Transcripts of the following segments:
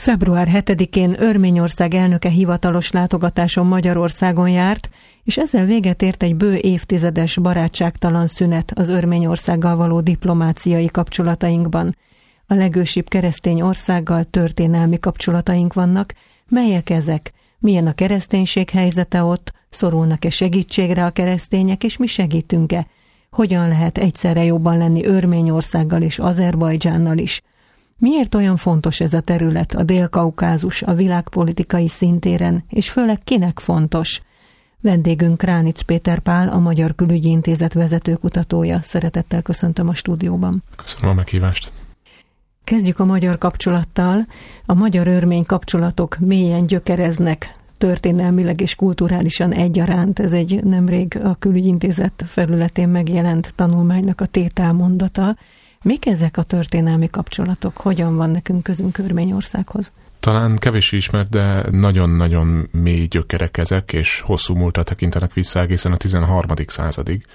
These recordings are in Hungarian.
Február 7-én Örményország elnöke hivatalos látogatáson Magyarországon járt, és ezzel véget ért egy bő évtizedes barátságtalan szünet az Örményországgal való diplomáciai kapcsolatainkban. A legősibb keresztény országgal történelmi kapcsolataink vannak, melyek ezek, milyen a kereszténység helyzete ott, szorulnak-e segítségre a keresztények, és mi segítünk-e, hogyan lehet egyszerre jobban lenni Örményországgal és Azerbajdzsánnal is – Miért olyan fontos ez a terület, a Dél-Kaukázus, a világpolitikai szintéren, és főleg kinek fontos? Vendégünk Kránic Péter Pál, a Magyar Külügyi Intézet vezetőkutatója. Szeretettel köszöntöm a stúdióban. Köszönöm a meghívást. Kezdjük a magyar kapcsolattal. A magyar-örmény kapcsolatok mélyen gyökereznek történelmileg és kulturálisan egyaránt. Ez egy nemrég a külügyintézet felületén megjelent tanulmánynak a tételmondata. Mik ezek a történelmi kapcsolatok? Hogyan van nekünk közünk Örményországhoz? Talán kevés ismert, de nagyon-nagyon mély gyökerek ezek, és hosszú múltra tekintenek vissza egészen a 13. századig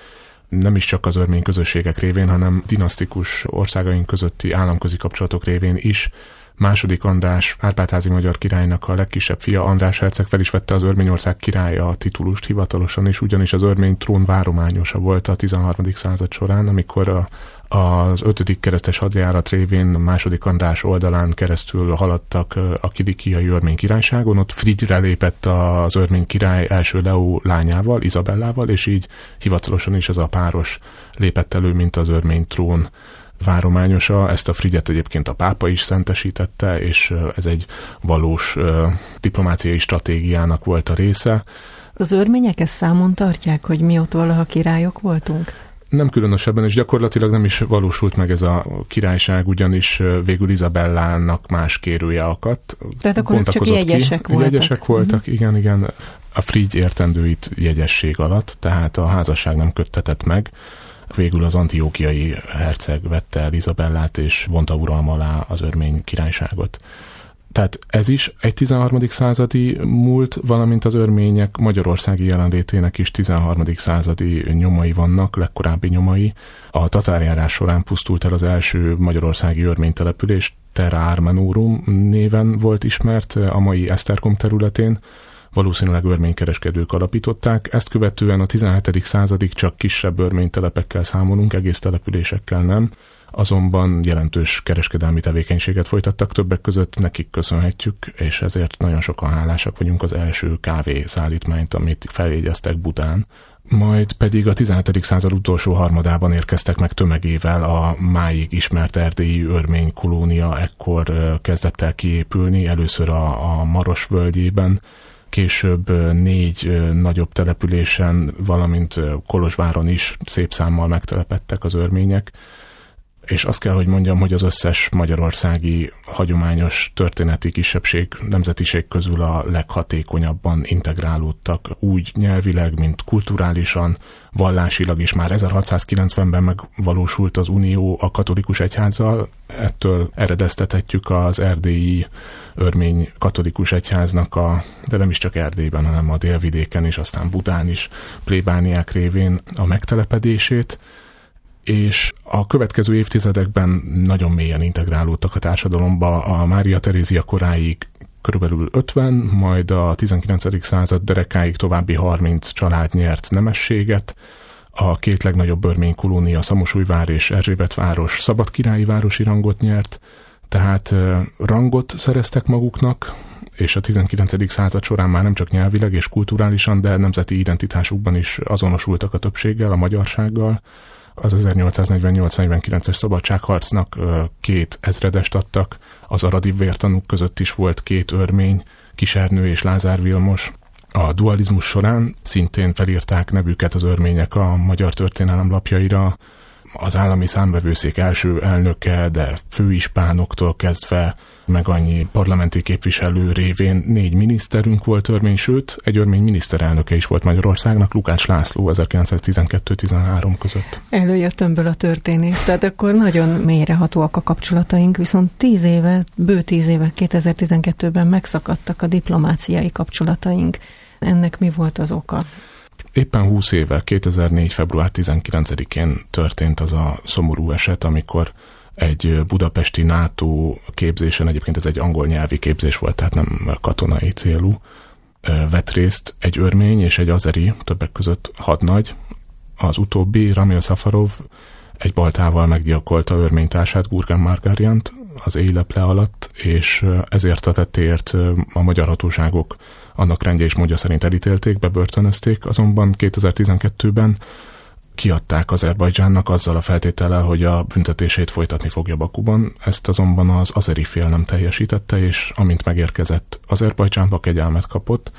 nem is csak az örmény közösségek révén, hanem dinasztikus országaink közötti államközi kapcsolatok révén is. Második András, Árpádházi magyar királynak a legkisebb fia András herceg fel is vette az Örményország királya a titulust hivatalosan, és ugyanis az örmény trón várományosa volt a 13. század során, amikor a az ötödik keresztes hadjárat révén a második András oldalán keresztül haladtak a kilikiai örmény királyságon, ott Frigyre lépett az örmény király első Leó lányával, Izabellával, és így hivatalosan is ez a páros lépett elő, mint az örmény trón várományosa. Ezt a Frigyet egyébként a pápa is szentesítette, és ez egy valós diplomáciai stratégiának volt a része. Az örmények ezt számon tartják, hogy mi ott valaha királyok voltunk? Nem különösebben, és gyakorlatilag nem is valósult meg ez a királyság, ugyanis végül Izabellának más kérője akadt. Tehát akkor csak jegyesek ki. voltak. Jegyesek voltak, uh-huh. igen, igen. A Frigy értendőit jegyesség alatt, tehát a házasság nem köttetett meg. Végül az antiókiai herceg vette el Izabellát, és vonta uralma alá az örmény királyságot. Tehát ez is egy 13. századi múlt, valamint az örmények magyarországi jelenlétének is 13. századi nyomai vannak, legkorábbi nyomai. A tatárjárás során pusztult el az első magyarországi örmény település, Terra Armenorum néven volt ismert a mai Eszterkom területén, valószínűleg örménykereskedők alapították, ezt követően a 17. századig csak kisebb örménytelepekkel számolunk, egész településekkel nem azonban jelentős kereskedelmi tevékenységet folytattak, többek között nekik köszönhetjük, és ezért nagyon sokan hálásak vagyunk az első kávé szállítmányt, amit feljegyeztek Budán, majd pedig a 17. század utolsó harmadában érkeztek meg tömegével a máig ismert erdélyi örmény kolónia, ekkor kezdett el kiépülni, először a, a Maros völgyében, később négy nagyobb településen, valamint Kolozsváron is szép számmal megtelepettek az örmények és azt kell, hogy mondjam, hogy az összes magyarországi hagyományos történeti kisebbség, nemzetiség közül a leghatékonyabban integrálódtak úgy nyelvileg, mint kulturálisan, vallásilag is. Már 1690-ben megvalósult az unió a katolikus egyházzal, ettől eredeztethetjük az erdélyi örmény katolikus egyháznak a, de nem is csak Erdélyben, hanem a délvidéken és aztán Budán is plébániák révén a megtelepedését és a következő évtizedekben nagyon mélyen integrálódtak a társadalomba a Mária Terézia koráig körülbelül 50, majd a 19. század derekáig további 30 család nyert nemességet, a két legnagyobb örmény kolónia Szamosújvár és Erzsébetváros szabadkirályi városi rangot nyert, tehát rangot szereztek maguknak, és a 19. század során már nem csak nyelvileg és kulturálisan, de nemzeti identitásukban is azonosultak a többséggel, a magyarsággal az 1848-49-es szabadságharcnak két ezredest adtak, az aradi vértanúk között is volt két örmény, Kisernő és Lázár Vilmos. A dualizmus során szintén felírták nevüket az örmények a magyar történelem lapjaira, az állami számbevőszék első elnöke, de főispánoktól kezdve meg annyi parlamenti képviselő révén négy miniszterünk volt örmény, sőt, egy örmény miniszterelnöke is volt Magyarországnak, Lukács László 1912-13 között. Előjött önből a történész, tehát akkor nagyon mélyrehatóak a kapcsolataink, viszont tíz éve, bő tíz éve, 2012-ben megszakadtak a diplomáciai kapcsolataink. Ennek mi volt az oka? Éppen 20 éve, 2004. február 19-én történt az a szomorú eset, amikor egy budapesti NATO képzésen, egyébként ez egy angol nyelvi képzés volt, tehát nem katonai célú, vett részt egy örmény és egy azeri, többek között hadnagy. Az utóbbi, Ramil Safarov, egy baltával meggyilkolta örménytársát, Gurgen Margariant az éjleple alatt, és ezért a tettéért a magyar hatóságok annak rendje és módja szerint elítélték, bebörtönözték, azonban 2012-ben kiadták Azerbajdzsánnak azzal a feltétellel, hogy a büntetését folytatni fogja Bakuban. Ezt azonban az azeri fél nem teljesítette, és amint megérkezett Azerbajdzsánba, kegyelmet kapott,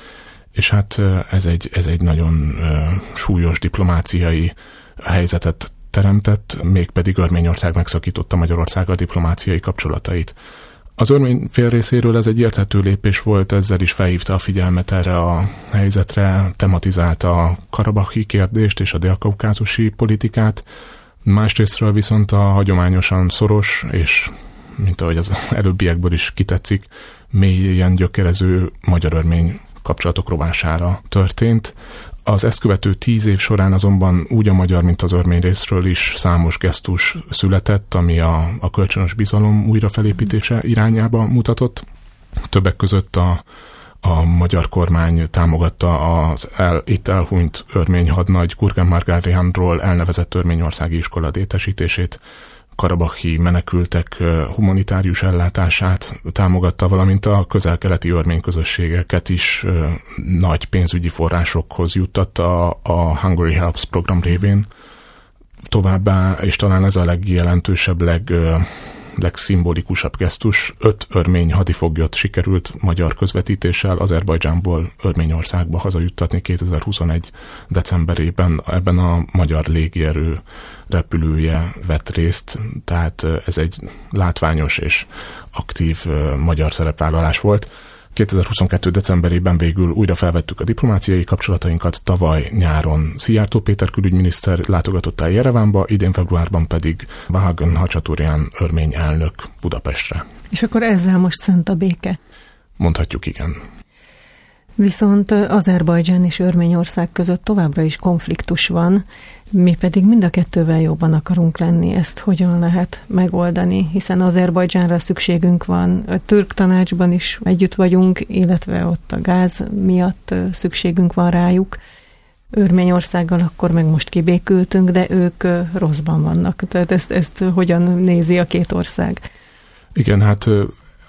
és hát ez egy, ez egy nagyon súlyos diplomáciai helyzetet teremtett, mégpedig Örményország megszakította Magyarországgal diplomáciai kapcsolatait. Az örmény fél részéről ez egy érthető lépés volt, ezzel is felhívta a figyelmet erre a helyzetre, tematizálta a karabahi kérdést és a délkaukázusi politikát, másrésztről viszont a hagyományosan szoros és mint ahogy az előbbiekből is kitetszik, mélyen gyökerező magyar-örmény kapcsolatok rovására történt. Az ezt követő tíz év során azonban úgy a magyar, mint az örmény részről is számos gesztus született, ami a, a kölcsönös bizalom újrafelépítése irányába mutatott. Többek között a, a magyar kormány támogatta az el, itt elhunyt örmény hadnagy Gurgen Margáriánról elnevezett örményországi iskola létesítését, karabahi menekültek humanitárius ellátását támogatta, valamint a közel-keleti örmény közösségeket is nagy pénzügyi forrásokhoz juttatta a Hungary Helps program révén. Továbbá, és talán ez a legjelentősebb, leg, legszimbolikusabb gesztus, öt örmény hadifoglyot sikerült magyar közvetítéssel Azerbajdzsánból Örményországba hazajuttatni 2021. decemberében. Ebben a magyar légierő repülője vett részt, tehát ez egy látványos és aktív magyar szerepvállalás volt. 2022. decemberében végül újra felvettük a diplomáciai kapcsolatainkat, tavaly nyáron Szijjártó Péter külügyminiszter látogatott el Jerevánba, idén februárban pedig Vahagan Hacsaturian örmény elnök Budapestre. És akkor ezzel most szent a béke? Mondhatjuk igen. Viszont Azerbajdzsán és Örményország között továbbra is konfliktus van, mi pedig mind a kettővel jobban akarunk lenni. Ezt hogyan lehet megoldani, hiszen Azerbajdzsánra szükségünk van, a türk tanácsban is együtt vagyunk, illetve ott a gáz miatt szükségünk van rájuk. Örményországgal akkor meg most kibékültünk, de ők rosszban vannak. Tehát ezt, ezt hogyan nézi a két ország? Igen, hát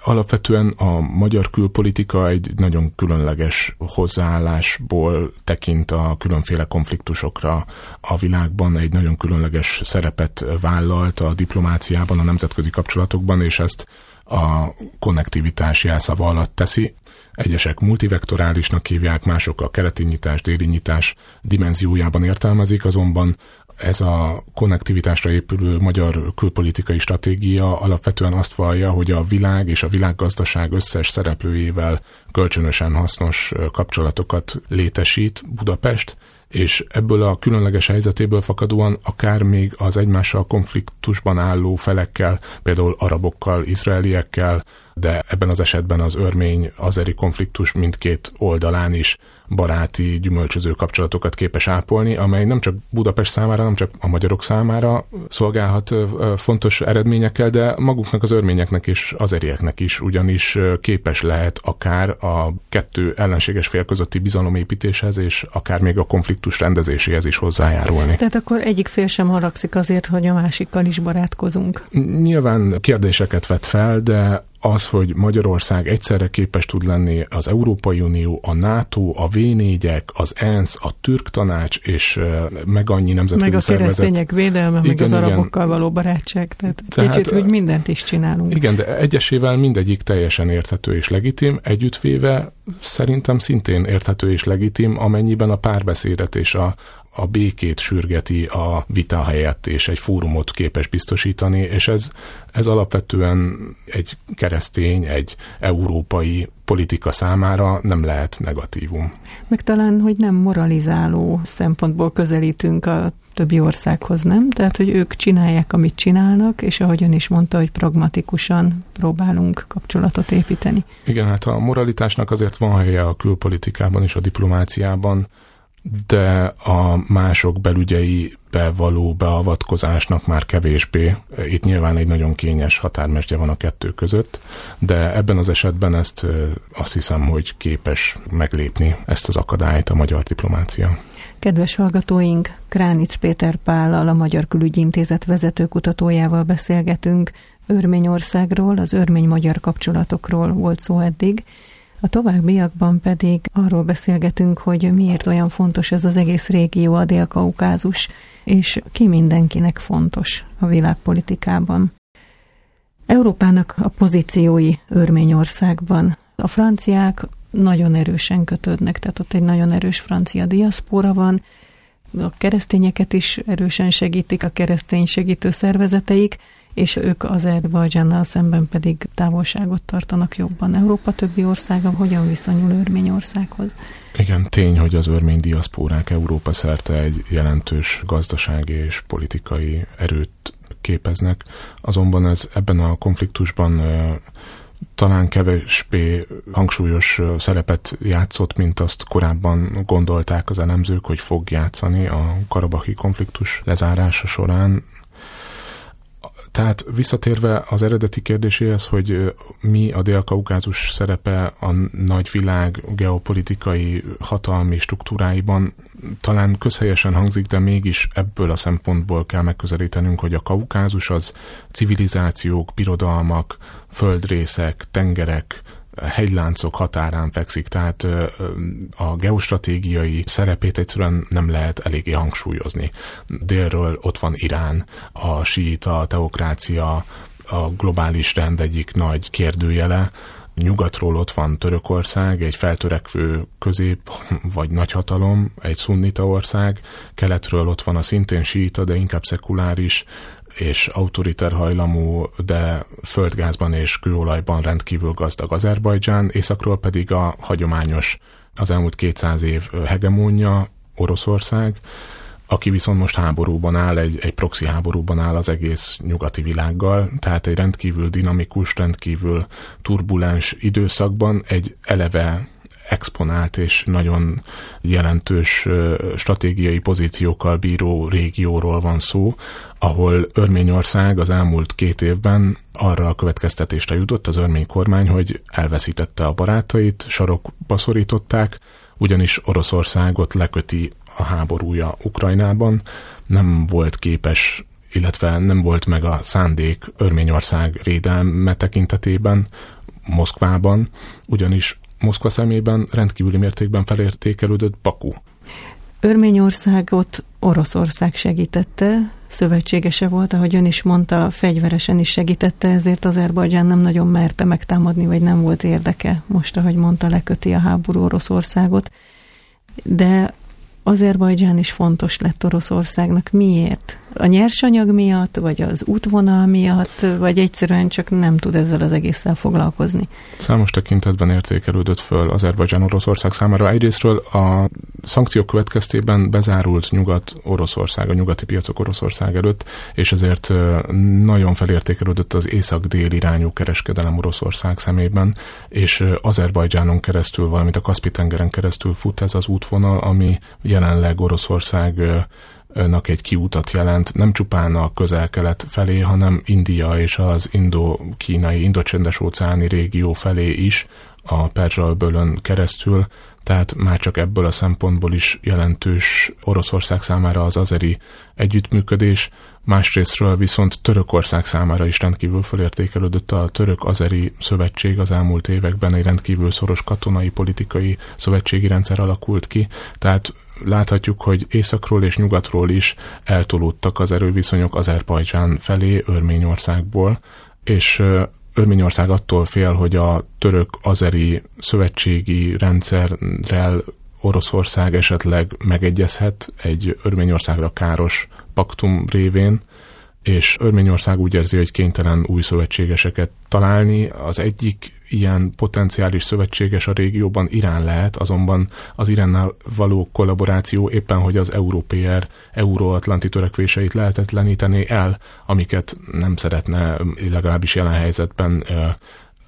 Alapvetően a magyar külpolitika egy nagyon különleges hozzáállásból tekint a különféle konfliktusokra a világban, egy nagyon különleges szerepet vállalt a diplomáciában, a nemzetközi kapcsolatokban, és ezt a konnektivitás jelszava alatt teszi. Egyesek multivektorálisnak hívják, mások a keleti nyitás, déli nyitás dimenziójában értelmezik, azonban ez a konnektivitásra épülő magyar külpolitikai stratégia alapvetően azt vallja, hogy a világ és a világgazdaság összes szereplőjével kölcsönösen hasznos kapcsolatokat létesít Budapest, és ebből a különleges helyzetéből fakadóan akár még az egymással konfliktusban álló felekkel, például arabokkal, izraeliekkel, de ebben az esetben az örmény-azeri konfliktus mindkét oldalán is baráti, gyümölcsöző kapcsolatokat képes ápolni, amely nem csak Budapest számára, nem csak a magyarok számára szolgálhat fontos eredményekkel, de maguknak az örményeknek és az erieknek is ugyanis képes lehet akár a kettő ellenséges fél közötti bizalomépítéshez, és akár még a konfliktus rendezéséhez is hozzájárulni. Tehát akkor egyik fél sem haragszik azért, hogy a másikkal is barátkozunk. Nyilván kérdéseket vet fel, de az, hogy Magyarország egyszerre képes tud lenni az Európai Unió, a NATO, a v az ENSZ, a Türk Tanács és meg annyi nemzetközi Meg a keresztények védelme, igen, meg az arabokkal igen. való barátság. Tehát, tehát kicsit, hogy mindent is csinálunk. Igen, de egyesével mindegyik teljesen érthető és legitim, együttvéve szerintem szintén érthető és legitim, amennyiben a párbeszédet és a, a békét sürgeti a vita helyett, és egy fórumot képes biztosítani, és ez, ez alapvetően egy keresztény, egy európai politika számára nem lehet negatívum. Meg talán, hogy nem moralizáló szempontból közelítünk a többi országhoz, nem? Tehát, hogy ők csinálják, amit csinálnak, és ahogy ön is mondta, hogy pragmatikusan próbálunk kapcsolatot építeni. Igen, hát a moralitásnak azért van helye a külpolitikában és a diplomáciában, de a mások belügyei be való beavatkozásnak már kevésbé. Itt nyilván egy nagyon kényes határmesdje van a kettő között, de ebben az esetben ezt azt hiszem, hogy képes meglépni ezt az akadályt a magyar diplomácia. Kedves hallgatóink, Kránic Péter Pállal, a Magyar Külügyi Intézet vezető kutatójával beszélgetünk. Örményországról, az örmény-magyar kapcsolatokról volt szó eddig. A továbbiakban pedig arról beszélgetünk, hogy miért olyan fontos ez az egész régió, a Dél-Kaukázus, és ki mindenkinek fontos a világpolitikában. Európának a pozíciói Örményországban. A franciák nagyon erősen kötődnek, tehát ott egy nagyon erős francia diaszpóra van, a keresztényeket is erősen segítik, a keresztény segítő szervezeteik, és ők Azerbajdzsánnal szemben pedig távolságot tartanak jobban. Európa többi országa hogyan viszonyul Örményországhoz? Igen, tény, hogy az örmény diaszpórák Európa szerte egy jelentős gazdasági és politikai erőt képeznek, azonban ez ebben a konfliktusban talán kevésbé hangsúlyos szerepet játszott, mint azt korábban gondolták az elemzők, hogy fog játszani a karabahi konfliktus lezárása során. Tehát visszatérve az eredeti kérdéséhez, hogy mi a Dél-Kaukázus szerepe a nagyvilág geopolitikai hatalmi struktúráiban, talán közhelyesen hangzik, de mégis ebből a szempontból kell megközelítenünk, hogy a Kaukázus az civilizációk, birodalmak, földrészek, tengerek, hegyláncok határán fekszik, tehát a geostratégiai szerepét egyszerűen nem lehet eléggé hangsúlyozni. Délről ott van Irán, a síita, teokrácia, a globális rend egyik nagy kérdőjele, nyugatról ott van Törökország, egy feltörekvő közép vagy nagyhatalom, egy szunnita ország, keletről ott van a szintén síita, de inkább szekuláris és autoriter hajlamú, de földgázban és kőolajban rendkívül gazdag Azerbajdzsán, északról pedig a hagyományos az elmúlt 200 év hegemónja Oroszország, aki viszont most háborúban áll, egy, egy proxy háborúban áll az egész nyugati világgal, tehát egy rendkívül dinamikus, rendkívül turbulens időszakban egy eleve exponált és nagyon jelentős stratégiai pozíciókkal bíró régióról van szó, ahol Örményország az elmúlt két évben arra a következtetésre jutott az örmény kormány, hogy elveszítette a barátait, sarokba szorították, ugyanis Oroszországot leköti a háborúja Ukrajnában, nem volt képes illetve nem volt meg a szándék Örményország védelme tekintetében Moszkvában, ugyanis Moszkva szemében rendkívüli mértékben felértékelődött Baku. Örményországot Oroszország segítette, szövetségese volt, ahogy ön is mondta, fegyveresen is segítette, ezért Azerbajdzsán nem nagyon merte megtámadni, vagy nem volt érdeke. Most, ahogy mondta, leköti a háború Oroszországot. De Azerbajdzsán is fontos lett Oroszországnak. Miért? A nyersanyag miatt, vagy az útvonal miatt, vagy egyszerűen csak nem tud ezzel az egésszel foglalkozni? Számos tekintetben értékelődött föl Azerbajdzsán Oroszország számára. Egyrésztről a szankciók következtében bezárult Nyugat-Oroszország, a nyugati piacok Oroszország előtt, és ezért nagyon felértékelődött az észak-dél irányú kereskedelem Oroszország szemében, és Azerbajdzsánon keresztül, valamint a Kaspi-tengeren keresztül fut ez az útvonal, ami jelenleg Oroszország nak egy kiútat jelent, nem csupán a közel-kelet felé, hanem India és az indo-kínai, indocsendes óceáni régió felé is, a Perzsa-öbölön keresztül, tehát már csak ebből a szempontból is jelentős Oroszország számára az azeri együttműködés, másrésztről viszont Törökország számára is rendkívül felértékelődött a török-azeri szövetség az elmúlt években egy rendkívül szoros katonai, politikai szövetségi rendszer alakult ki, tehát láthatjuk, hogy északról és nyugatról is eltolódtak az erőviszonyok Azerbajdzsán felé, Örményországból, és Örményország attól fél, hogy a török-azeri szövetségi rendszerrel Oroszország esetleg megegyezhet egy Örményországra káros paktum révén, és Örményország úgy érzi, hogy kénytelen új szövetségeseket találni. Az egyik ilyen potenciális szövetséges a régióban Irán lehet, azonban az Iránnal való kollaboráció éppen, hogy az európér euróatlanti törekvéseit lehetetleníteni el, amiket nem szeretne legalábbis jelen helyzetben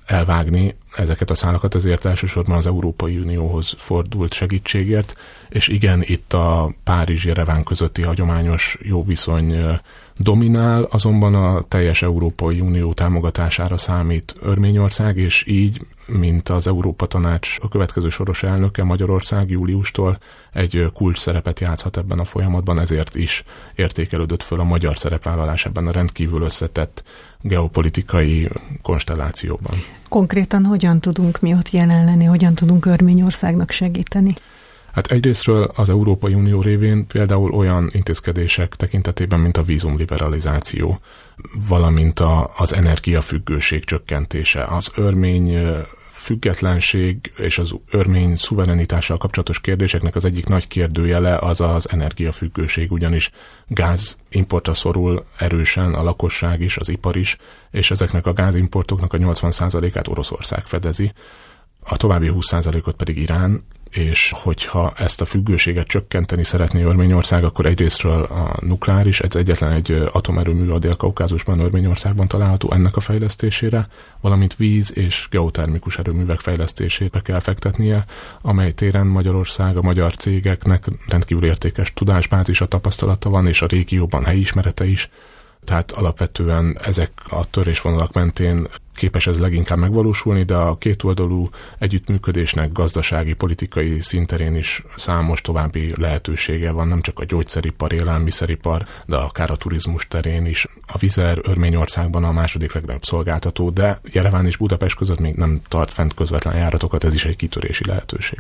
elvágni ezeket a szálakat, ezért elsősorban az Európai Unióhoz fordult segítségért, és igen, itt a Párizs-Jereván közötti hagyományos jó viszony dominál, azonban a teljes Európai Unió támogatására számít Örményország, és így, mint az Európa Tanács a következő soros elnöke Magyarország júliustól egy kulcs szerepet játszhat ebben a folyamatban, ezért is értékelődött föl a magyar szerepvállalás ebben a rendkívül összetett geopolitikai konstellációban. Konkrétan hogyan tudunk mi ott jelen lenni, hogyan tudunk Örményországnak segíteni? Hát egyrésztről az Európai Unió révén például olyan intézkedések tekintetében, mint a vízumliberalizáció, valamint a, az energiafüggőség csökkentése, az örmény függetlenség és az örmény szuverenitással kapcsolatos kérdéseknek az egyik nagy kérdőjele az az energiafüggőség, ugyanis gáz importra szorul erősen a lakosság is, az ipar is, és ezeknek a gázimportoknak a 80%-át Oroszország fedezi, a további 20%-ot pedig Irán, és hogyha ezt a függőséget csökkenteni szeretné Örményország, akkor egyrésztről a nukleáris, ez egyetlen egy atomerőmű a Dél-Kaukázusban, Örményországban található ennek a fejlesztésére, valamint víz és geotermikus erőművek fejlesztésébe kell fektetnie, amely téren Magyarország a magyar cégeknek rendkívül értékes tudásbázis, a tapasztalata van, és a régióban helyismerete is, tehát alapvetően ezek a törésvonalak mentén képes ez leginkább megvalósulni, de a kétoldalú együttműködésnek gazdasági, politikai szinterén is számos további lehetősége van, nem csak a gyógyszeripar, élelmiszeripar, de akár a turizmus terén is. A Vizer Örményországban a második legnagyobb szolgáltató, de Jereván és Budapest között még nem tart fent közvetlen járatokat, ez is egy kitörési lehetőség.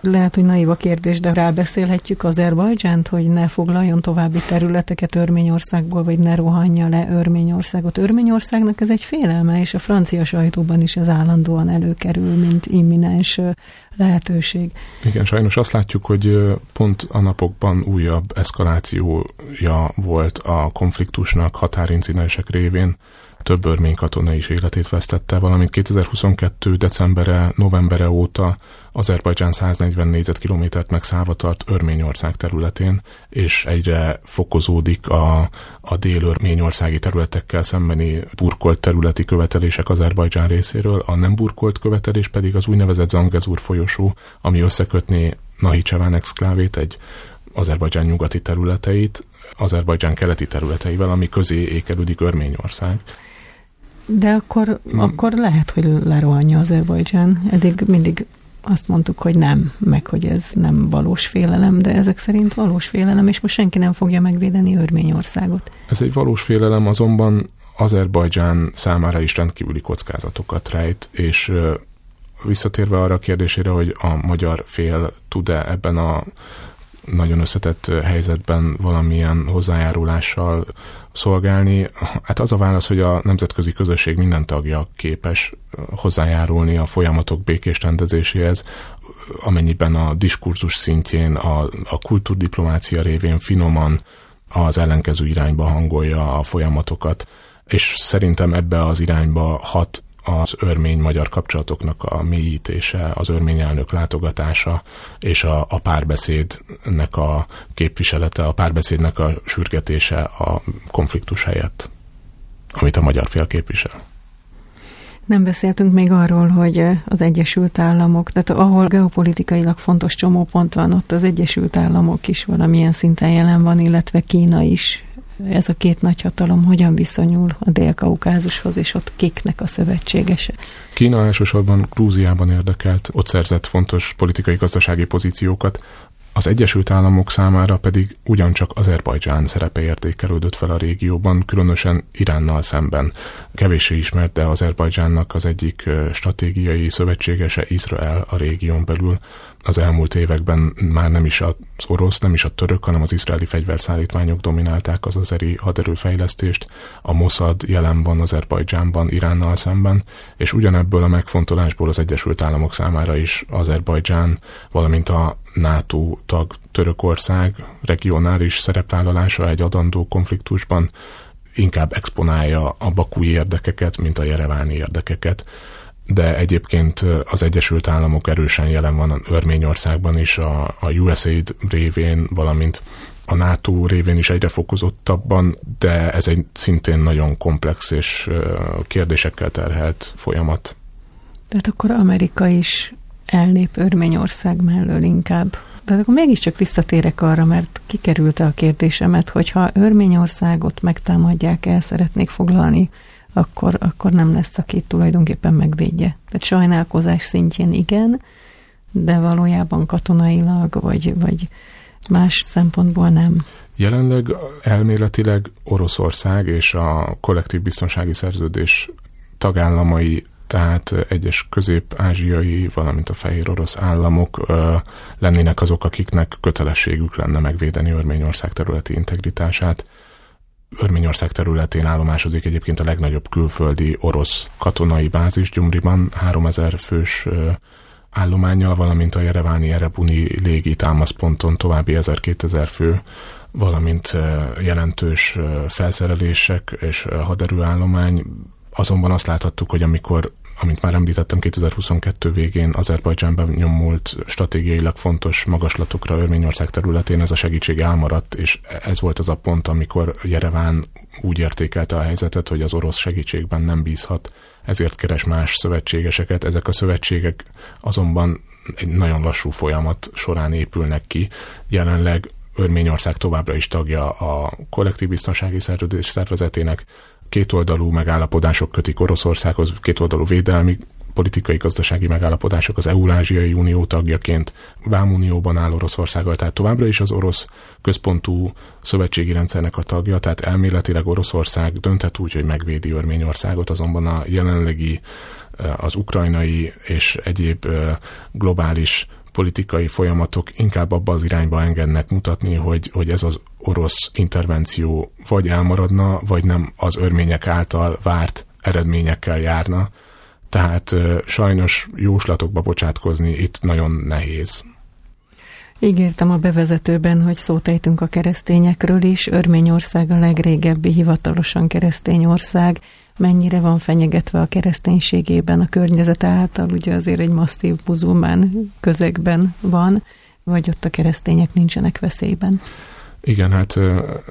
Lehet, hogy naiv a kérdés, de rábeszélhetjük Azerbajdzsánt, hogy ne foglaljon további területeket Örményországból, vagy ne rohanja le Örményországot. Örményországnak ez egy félelme, és a francia sajtóban is ez állandóan előkerül, mint imminens lehetőség. Igen, sajnos azt látjuk, hogy pont a napokban újabb eszkalációja volt a konfliktusnak határincidensek révén több örmény katona is életét vesztette, valamint 2022. decembere, novembere óta Azerbajdzsán 140 négyzetkilométert megszállva tart Örményország területén, és egyre fokozódik a, a dél-örményországi területekkel szembeni burkolt területi követelések Azerbajdzsán részéről, a nem burkolt követelés pedig az úgynevezett Zangezur folyosó, ami összekötné Nahicseván exklávét, egy Azerbajdzsán nyugati területeit, Azerbajdzsán keleti területeivel, ami közé ékelődik Örményország. De akkor, hmm. akkor lehet, hogy lerohanja Azerbajdzsán. Eddig mindig azt mondtuk, hogy nem, meg hogy ez nem valós félelem, de ezek szerint valós félelem, és most senki nem fogja megvédeni Örményországot. Ez egy valós félelem, azonban Azerbajdzsán számára is rendkívüli kockázatokat rejt, és visszatérve arra a kérdésére, hogy a magyar fél tud-e ebben a nagyon összetett helyzetben valamilyen hozzájárulással szolgálni. Hát az a válasz, hogy a nemzetközi közösség minden tagja képes hozzájárulni a folyamatok békés rendezéséhez, amennyiben a diskurzus szintjén, a, a kultúrdiplomácia révén finoman az ellenkező irányba hangolja a folyamatokat, és szerintem ebbe az irányba hat az örmény-magyar kapcsolatoknak a mélyítése, az örmény elnök látogatása és a, a párbeszédnek a képviselete, a párbeszédnek a sürgetése a konfliktus helyett, amit a magyar fél képvisel. Nem beszéltünk még arról, hogy az Egyesült Államok, tehát ahol geopolitikailag fontos csomópont van, ott az Egyesült Államok is valamilyen szinten jelen van, illetve Kína is ez a két nagyhatalom hogyan viszonyul a Dél-Kaukázushoz, és ott kiknek a szövetségese? Kína elsősorban Grúziában érdekelt, ott szerzett fontos politikai-gazdasági pozíciókat, az Egyesült Államok számára pedig ugyancsak Azerbajdzsán szerepe értékelődött fel a régióban, különösen Iránnal szemben. Kevéssé ismert, de Azerbajdzsánnak az egyik stratégiai szövetségese Izrael a régión belül. Az elmúlt években már nem is az orosz, nem is a török, hanem az izraeli fegyverszállítmányok dominálták az azeri haderőfejlesztést. A Mossad jelen van Azerbajdzsánban Iránnal szemben, és ugyanebből a megfontolásból az Egyesült Államok számára is Azerbajdzsán, valamint a NATO tag Törökország regionális szerepvállalása egy adandó konfliktusban inkább exponálja a bakúi érdekeket, mint a jereváni érdekeket. De egyébként az Egyesült Államok erősen jelen van Örményországban is, a, a USAID révén, valamint a NATO révén is egyre fokozottabban, de ez egy szintén nagyon komplex és kérdésekkel terhelt folyamat. Tehát akkor Amerika is elnép Örményország mellől inkább. De akkor mégiscsak visszatérek arra, mert kikerült a kérdésemet, hogy ha Örményországot megtámadják, el szeretnék foglalni, akkor, akkor nem lesz, aki tulajdonképpen megvédje. Tehát sajnálkozás szintjén igen, de valójában katonailag, vagy, vagy más szempontból nem. Jelenleg elméletileg Oroszország és a kollektív biztonsági szerződés tagállamai tehát egyes közép-ázsiai, valamint a fehér orosz államok ö, lennének azok, akiknek kötelességük lenne megvédeni Örményország területi integritását. Örményország területén állomásodik egyébként a legnagyobb külföldi orosz katonai bázis Gyumriban, 3000 fős állományjal, valamint a Jereváni Erebuni légi támaszponton további 1000-2000 fő, valamint jelentős felszerelések és haderőállomány. Azonban azt láthattuk, hogy amikor amint már említettem, 2022 végén Azerbajdzsánban nyomult stratégiailag fontos magaslatokra Örményország területén ez a segítség elmaradt, és ez volt az a pont, amikor Jereván úgy értékelte a helyzetet, hogy az orosz segítségben nem bízhat, ezért keres más szövetségeseket. Ezek a szövetségek azonban egy nagyon lassú folyamat során épülnek ki. Jelenleg Örményország továbbra is tagja a kollektív biztonsági szerződés szervezetének, kétoldalú megállapodások kötik Oroszországhoz, kétoldalú védelmi politikai gazdasági megállapodások az Eurázsiai Unió tagjaként, Vámunióban áll Oroszországgal, tehát továbbra is az orosz központú szövetségi rendszernek a tagja, tehát elméletileg Oroszország dönthet úgy, hogy megvédi Örményországot, azonban a jelenlegi az ukrajnai és egyéb globális politikai folyamatok inkább abba az irányba engednek mutatni, hogy, hogy ez az orosz intervenció vagy elmaradna, vagy nem az örmények által várt eredményekkel járna. Tehát sajnos jóslatokba bocsátkozni itt nagyon nehéz. Ígértem a bevezetőben, hogy szót ejtünk a keresztényekről is. Örményország a legrégebbi hivatalosan keresztény ország. Mennyire van fenyegetve a kereszténységében a környezete által, ugye azért egy masszív muzulmán közegben van, vagy ott a keresztények nincsenek veszélyben? Igen, hát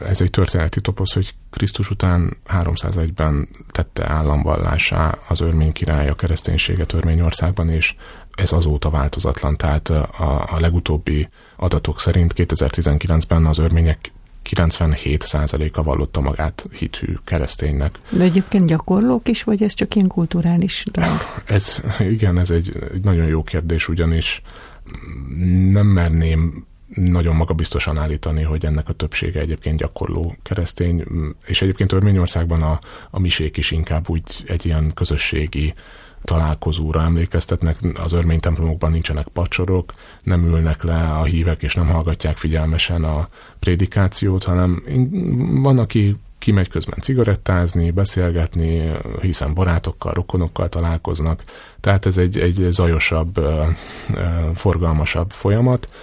ez egy történeti toposz, hogy Krisztus után 301-ben tette államvallásá az örmény király a kereszténységet Örményországban, és ez azóta változatlan. Tehát a, a legutóbbi adatok szerint 2019-ben az örmények 97%-a vallotta magát hithű kereszténynek. De egyébként gyakorlók is, vagy ez csak ilyen kulturális dolog? Ez, igen, ez egy, egy nagyon jó kérdés, ugyanis nem merném nagyon magabiztosan állítani, hogy ennek a többsége egyébként gyakorló keresztény, és egyébként Örményországban a, a misék is inkább úgy egy ilyen közösségi találkozóra emlékeztetnek, az örmény templomokban nincsenek pacsorok, nem ülnek le a hívek, és nem hallgatják figyelmesen a prédikációt, hanem van, aki kimegy közben cigarettázni, beszélgetni, hiszen barátokkal, rokonokkal találkoznak, tehát ez egy, egy zajosabb, forgalmasabb folyamat,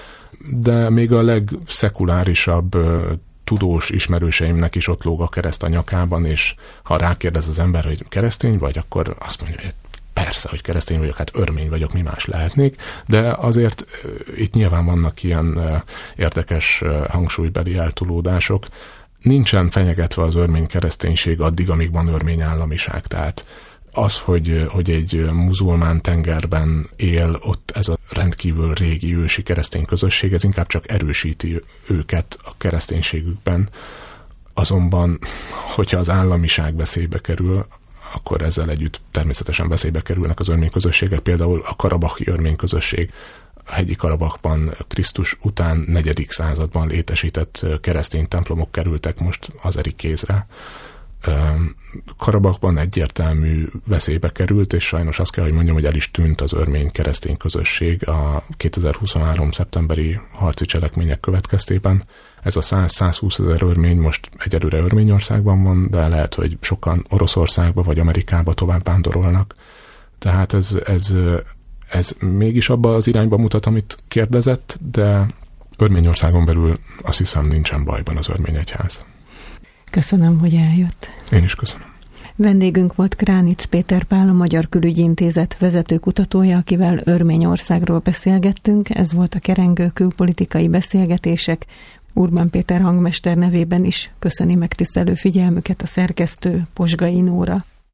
de még a legszekulárisabb tudós ismerőseimnek is ott lóg a kereszt a nyakában, és ha rákérdez az ember, hogy keresztény vagy, akkor azt mondja, hogy persze, hogy keresztény vagyok, hát örmény vagyok, mi más lehetnék, de azért itt nyilván vannak ilyen érdekes hangsúlybeli eltulódások. Nincsen fenyegetve az örmény kereszténység addig, amíg van örmény államiság, tehát az, hogy, hogy egy muzulmán tengerben él ott ez a rendkívül régi ősi keresztény közösség, ez inkább csak erősíti őket a kereszténységükben. Azonban, hogyha az államiság veszélybe kerül, akkor ezzel együtt természetesen veszélybe kerülnek az örmény közösségek, például a karabahi örmény közösség, a hegyi Karabakban Krisztus után negyedik században létesített keresztény templomok kerültek most az erik kézre. Karabakban egyértelmű veszélybe került, és sajnos azt kell, hogy mondjam, hogy el is tűnt az örmény keresztény közösség a 2023. szeptemberi harci cselekmények következtében. Ez a 100-120 ezer örmény most egyelőre Örményországban van, de lehet, hogy sokan Oroszországba vagy Amerikába tovább vándorolnak. Tehát ez, ez, ez mégis abba az irányba mutat, amit kérdezett, de Örményországon belül azt hiszem nincsen bajban az örmény egyház. Köszönöm, hogy eljött. Én is köszönöm. Vendégünk volt Kránic Péter Pál, a Magyar Külügyi Intézet vezető kutatója, akivel Örményországról beszélgettünk. Ez volt a Kerengő külpolitikai beszélgetések. Urban Péter hangmester nevében is köszöni megtisztelő figyelmüket a szerkesztő Posgai Nóra.